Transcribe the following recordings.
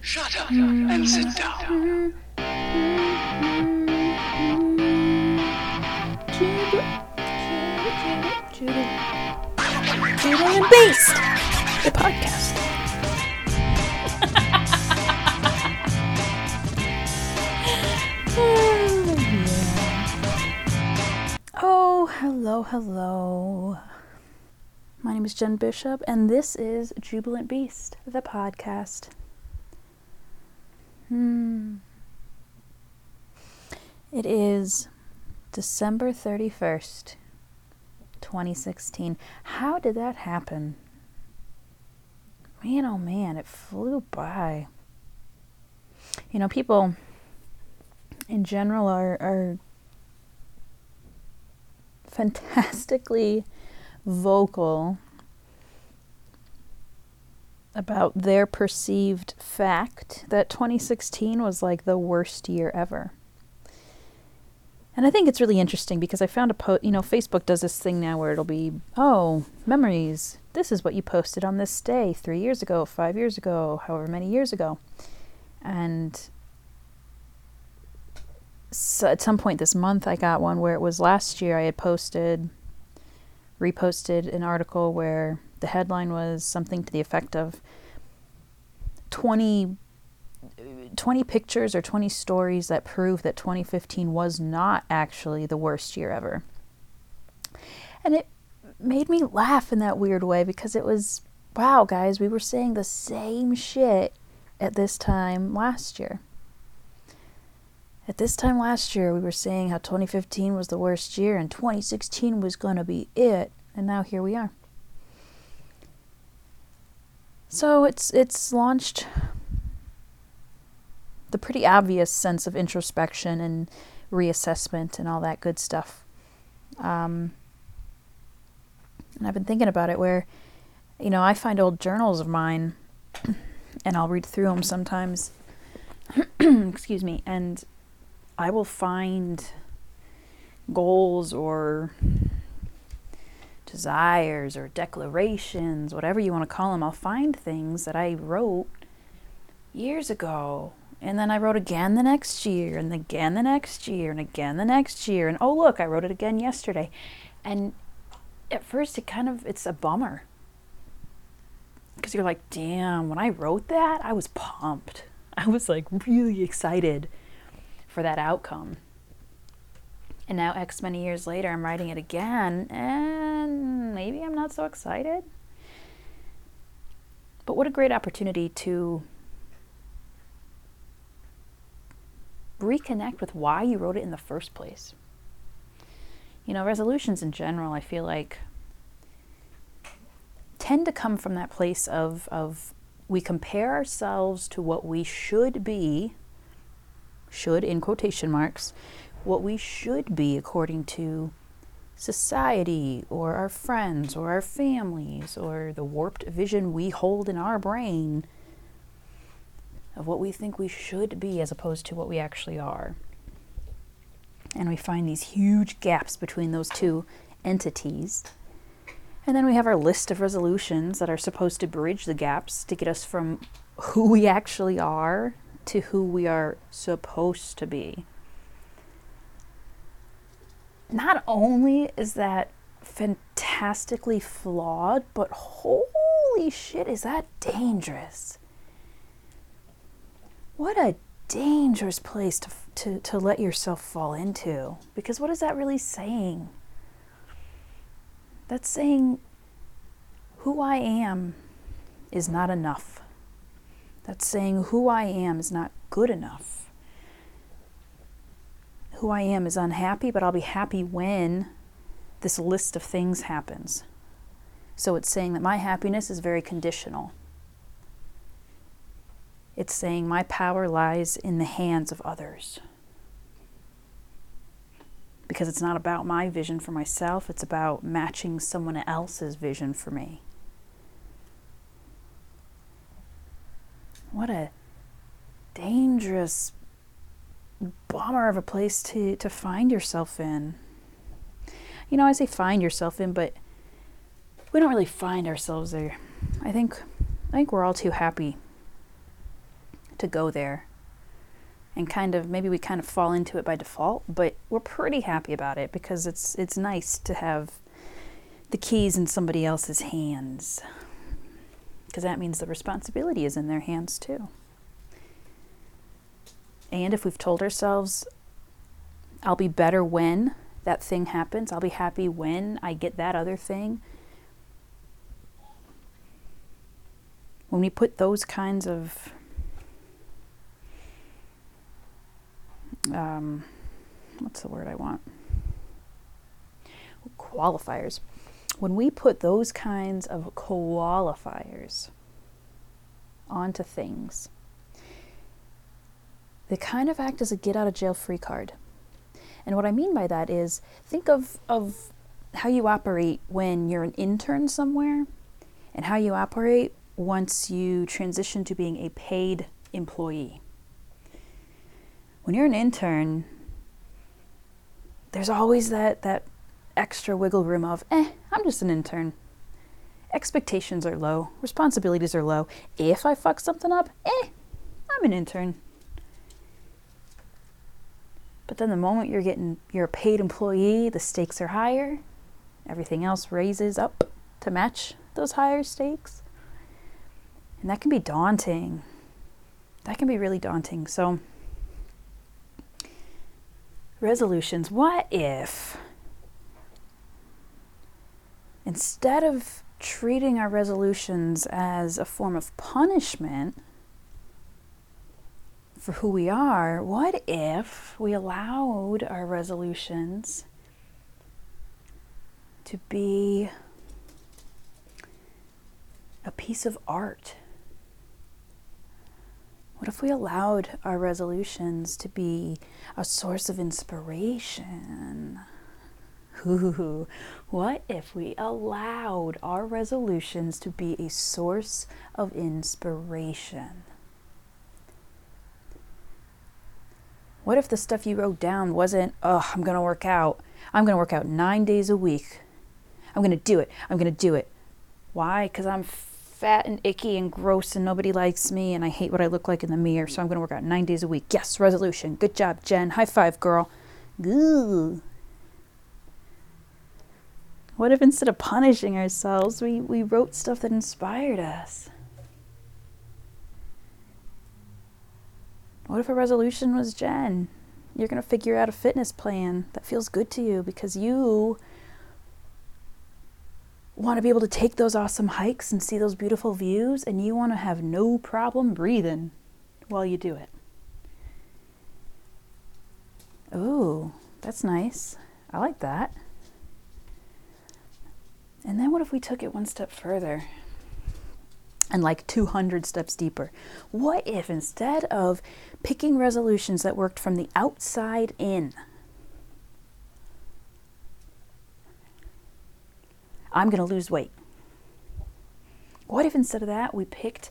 Shut up and sit down. Jubilant Beast, the podcast. oh, yeah. Oh, hello, hello. My name is Jen Bishop, and this is Jubilant Beast, the podcast. Hmm. It is December 31st, 2016. How did that happen? Man, oh man, it flew by. You know, people in general are, are fantastically vocal about their perceived fact that 2016 was like the worst year ever. And I think it's really interesting because I found a post, you know, Facebook does this thing now where it'll be, oh, memories. This is what you posted on this day three years ago, five years ago, however many years ago. And so at some point this month, I got one where it was last year I had posted, reposted an article where the headline was something to the effect of 20 20 pictures or 20 stories that prove that 2015 was not actually the worst year ever. And it made me laugh in that weird way because it was, wow, guys, we were saying the same shit at this time last year. At this time last year, we were saying how 2015 was the worst year and 2016 was going to be it. And now here we are. So it's it's launched the pretty obvious sense of introspection and reassessment and all that good stuff. Um, and I've been thinking about it where, you know, I find old journals of mine and I'll read through them sometimes. Excuse me. And I will find goals or desires or declarations, whatever you want to call them. I'll find things that I wrote years ago and then I wrote again the next year, and again the next year, and again the next year. And oh, look, I wrote it again yesterday. And at first, it kind of, it's a bummer. Because you're like, damn, when I wrote that, I was pumped. I was like really excited for that outcome. And now, X many years later, I'm writing it again, and maybe I'm not so excited. But what a great opportunity to reconnect with why you wrote it in the first place. You know, resolutions in general, I feel like, tend to come from that place of, of we compare ourselves to what we should be, should in quotation marks, what we should be according to society or our friends or our families or the warped vision we hold in our brain of what we think we should be as opposed to what we actually are. And we find these huge gaps between those two entities. And then we have our list of resolutions that are supposed to bridge the gaps to get us from who we actually are to who we are supposed to be. Not only is that fantastically flawed, but holy shit, is that dangerous what a dangerous place to, to, to let yourself fall into. Because what is that really saying? That's saying who I am is not enough. That's saying who I am is not good enough. Who I am is unhappy, but I'll be happy when this list of things happens. So it's saying that my happiness is very conditional. It's saying, My power lies in the hands of others. Because it's not about my vision for myself, it's about matching someone else's vision for me. What a dangerous bummer of a place to, to find yourself in. You know, I say find yourself in, but we don't really find ourselves there. I think I think we're all too happy to go there. And kind of maybe we kind of fall into it by default, but we're pretty happy about it because it's it's nice to have the keys in somebody else's hands. Because that means the responsibility is in their hands too. And if we've told ourselves, I'll be better when that thing happens, I'll be happy when I get that other thing. When we put those kinds of um, what's the word I want? Qualifiers. When we put those kinds of qualifiers onto things, they kind of act as a get out of jail free card. And what I mean by that is think of, of how you operate when you're an intern somewhere and how you operate once you transition to being a paid employee when you're an intern, there's always that, that extra wiggle room of, eh, I'm just an intern. Expectations are low, responsibilities are low. If I fuck something up, eh, I'm an intern. But then the moment you're getting you're a paid employee, the stakes are higher. Everything else raises up to match those higher stakes. And that can be daunting. That can be really daunting. So resolutions. What if instead of treating our resolutions as a form of punishment for who we are, what if we allowed our resolutions to be a piece of art? What if we allowed our resolutions to be a source of inspiration? Ooh, what if we allowed our resolutions to be a source of inspiration? What if the stuff you wrote down wasn't, oh, I'm going to work out. I'm going to work out nine days a week. I'm going to do it. I'm going to do it. Why? Because I'm fat and icky and gross and nobody likes me and I hate what I look like in the mirror, so I'm going to work out nine days a week. Yes, resolution. Good job, Jen. High five, girl. Ooh. What if instead of punishing ourselves, we, we wrote stuff that inspired us? What if a resolution was Jen? You're going to figure out a fitness plan that feels good to you because you want to be able to take those awesome hikes and see those beautiful views, and you want to have no problem breathing while you do it. Oh, that's nice. I like that. And then what if we took it one step further? And like 200 steps deeper. What if instead of picking resolutions that worked from the outside in, I'm going to lose weight. What if instead of that, we picked,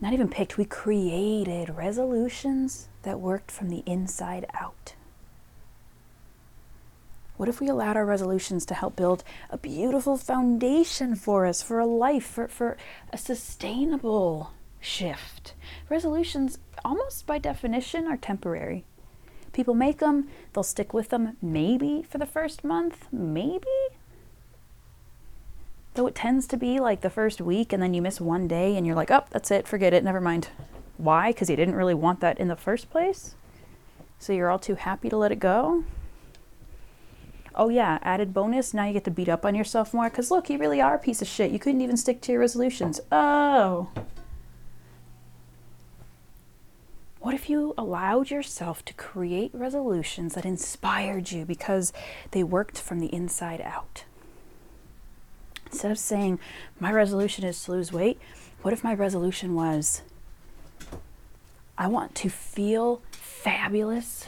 not even picked, we created resolutions that worked from the inside out? What if we allowed our resolutions to help build a beautiful foundation for us, for a life, for, for a sustainable shift? Resolutions, almost by definition, are temporary. People make them, they'll stick with them maybe for the first month, maybe Though it tends to be like the first week and then you miss one day and you're like, oh, that's it, forget it, never mind. Why? Because you didn't really want that in the first place? So you're all too happy to let it go? Oh, yeah, added bonus, now you get to beat up on yourself more because look, you really are a piece of shit. You couldn't even stick to your resolutions. Oh. What if you allowed yourself to create resolutions that inspired you because they worked from the inside out? Instead of saying, my resolution is to lose weight, what if my resolution was, I want to feel fabulous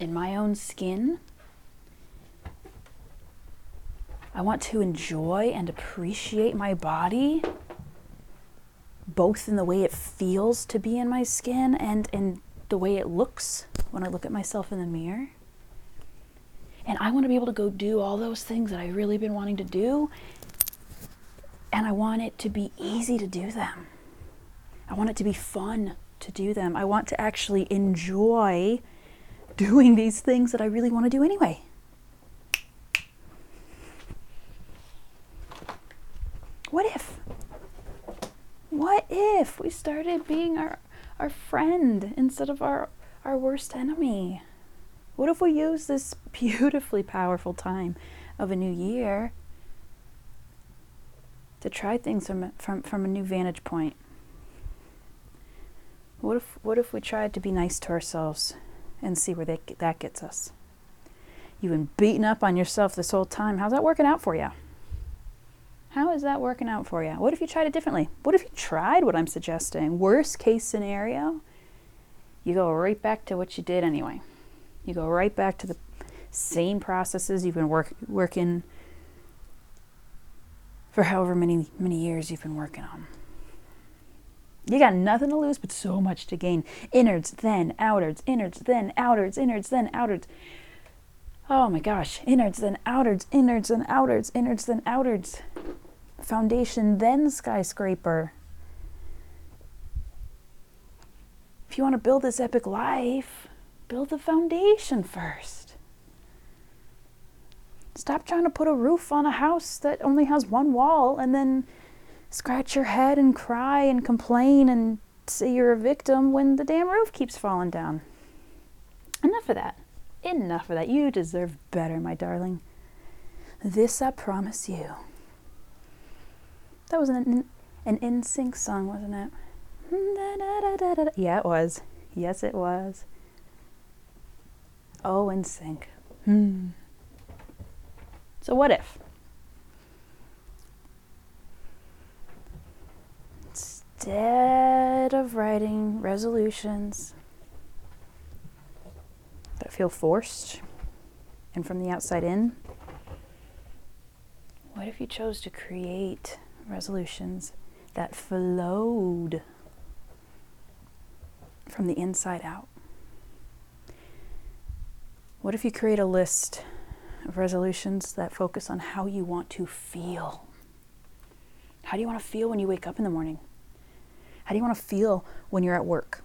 in my own skin? I want to enjoy and appreciate my body, both in the way it feels to be in my skin and in the way it looks when I look at myself in the mirror. And I want to be able to go do all those things that I've really been wanting to do and I want it to be easy to do them. I want it to be fun to do them. I want to actually enjoy doing these things that I really want to do anyway. What if? What if we started being our, our friend instead of our, our worst enemy? What if we use this beautifully powerful time of a new year to try things from, from, from a new vantage point? What if, what if we tried to be nice to ourselves and see where they, that gets us? You've been beating up on yourself this whole time. How's that working out for you? How is that working out for you? What if you tried it differently? What if you tried what I'm suggesting? Worst case scenario, you go right back to what you did anyway. You go right back to the same processes you've been work, working for however many many years you've been working on. You got nothing to lose but so much to gain. Innards, then outards, innards, then outards, innards, then outards. Oh my gosh, innards, then outards, innards, then outards, innards, then outards foundation, then skyscraper. If you want to build this epic life, build the foundation first. Stop trying to put a roof on a house that only has one wall and then scratch your head and cry and complain and say you're a victim when the damn roof keeps falling down. Enough of that. Enough of that. You deserve better, my darling. This I promise you. That was an an NSYNC song, wasn't it? Yeah, it was. Yes, it was. Oh, NSYNC. Hmm. So what if? Instead of writing resolutions that feel forced and from the outside in, what if you chose to create resolutions that flowed from the inside out. What if you create a list of resolutions that focus on how you want to feel? How do you want to feel when you wake up in the morning? How do you want to feel when you're at work?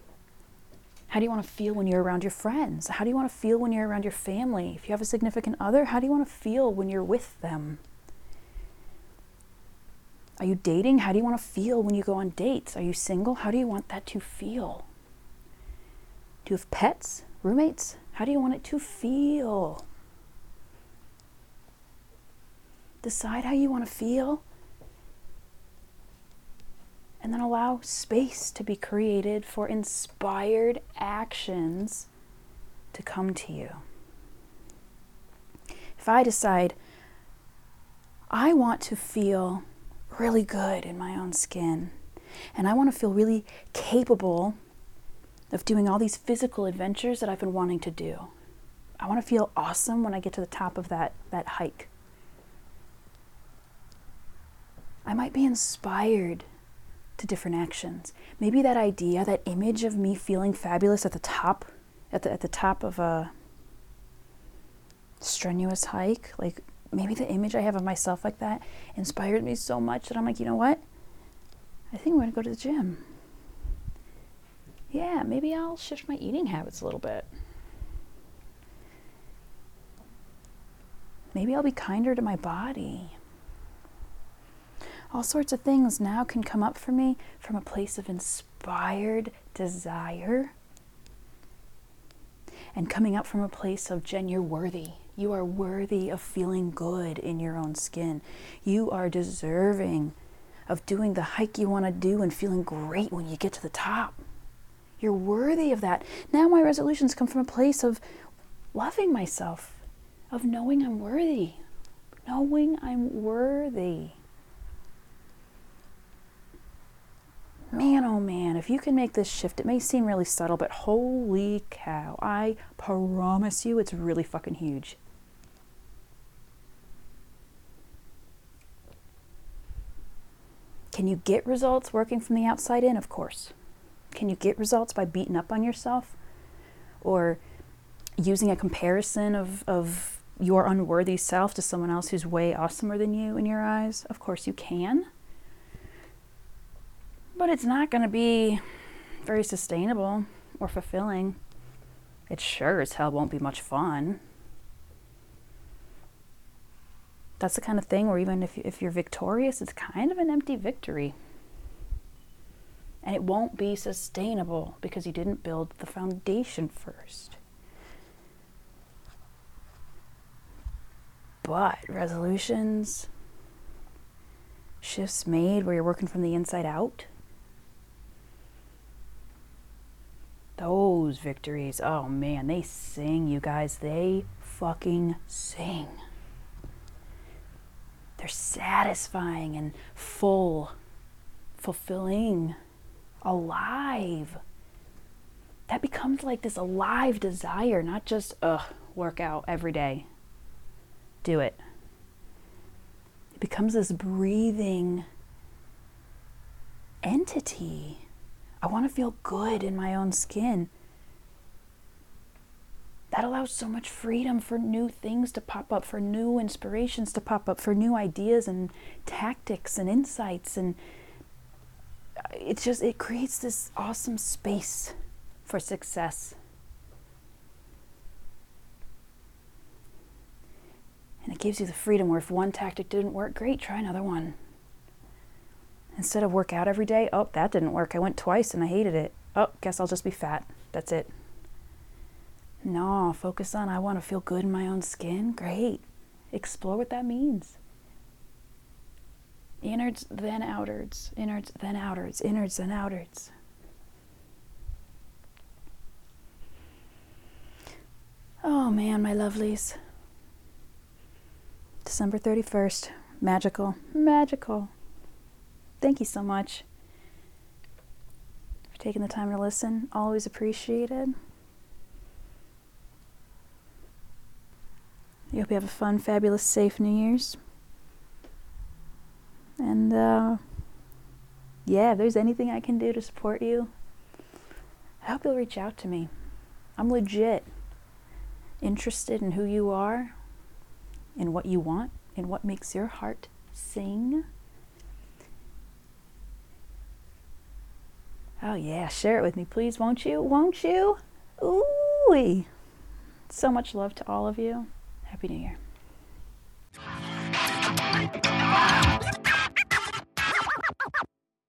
How do you want to feel when you're around your friends? How do you want to feel when you're around your family? If you have a significant other, how do you want to feel when you're with them? Are you dating? How do you want to feel when you go on dates? Are you single? How do you want that to feel? Do you have pets? Roommates? How do you want it to feel? Decide how you want to feel. And then allow space to be created for inspired actions to come to you. If I decide I want to feel really good in my own skin. And I want to feel really capable of doing all these physical adventures that I've been wanting to do. I want to feel awesome when I get to the top of that, that hike. I might be inspired to different actions. Maybe that idea, that image of me feeling fabulous at the top, at the, at the top of a strenuous hike, like maybe the image I have of myself like that inspired me so much that I'm like, you know what? I think I'm going to go to the gym. Yeah, maybe I'll shift my eating habits a little bit. Maybe I'll be kinder to my body. All sorts of things now can come up for me from a place of inspired desire and coming up from a place of you're worthy. You are worthy of feeling good in your own skin. You are deserving of doing the hike you want to do and feeling great when you get to the top. You're worthy of that. Now, my resolutions come from a place of loving myself, of knowing I'm worthy, knowing I'm worthy. Man, oh man, if you can make this shift, it may seem really subtle, but holy cow, I promise you it's really fucking huge. Can you get results working from the outside in? Of course. Can you get results by beating up on yourself? Or using a comparison of, of your unworthy self to someone else who's way awesomer than you in your eyes? Of course you can. But it's not going to be very sustainable or fulfilling. It sure as hell won't be much fun. That's the kind of thing where even if, if you're victorious, it's kind of an empty victory. And it won't be sustainable because you didn't build the foundation first. But resolutions, shifts made where you're working from the inside out, those victories, oh man, they sing, you guys. They fucking sing. They're satisfying and full, fulfilling, alive. That becomes like this alive desire, not just, ugh, work out every day. Do it. It becomes this breathing entity. I want to feel good in my own skin. Allows so much freedom for new things to pop up, for new inspirations to pop up, for new ideas and tactics and insights. And it's just, it creates this awesome space for success. And it gives you the freedom where if one tactic didn't work, great, try another one. Instead of work out every day, oh, that didn't work. I went twice and I hated it. Oh, guess I'll just be fat. That's it. No, focus on I want to feel good in my own skin. Great. Explore what that means. Innards, then outards. Innards, then outards. Innards, then outards. Oh man, my lovelies. December 31st. Magical. Magical. Thank you so much for taking the time to listen. Always appreciated. I hope you have a fun, fabulous, safe New Year's. And uh, yeah, if there's anything I can do to support you, I hope you'll reach out to me. I'm legit interested in who you are, in what you want, in what makes your heart sing. Oh, yeah, share it with me, please, won't you? Won't you? Ooh, so much love to all of you. Happy New Year.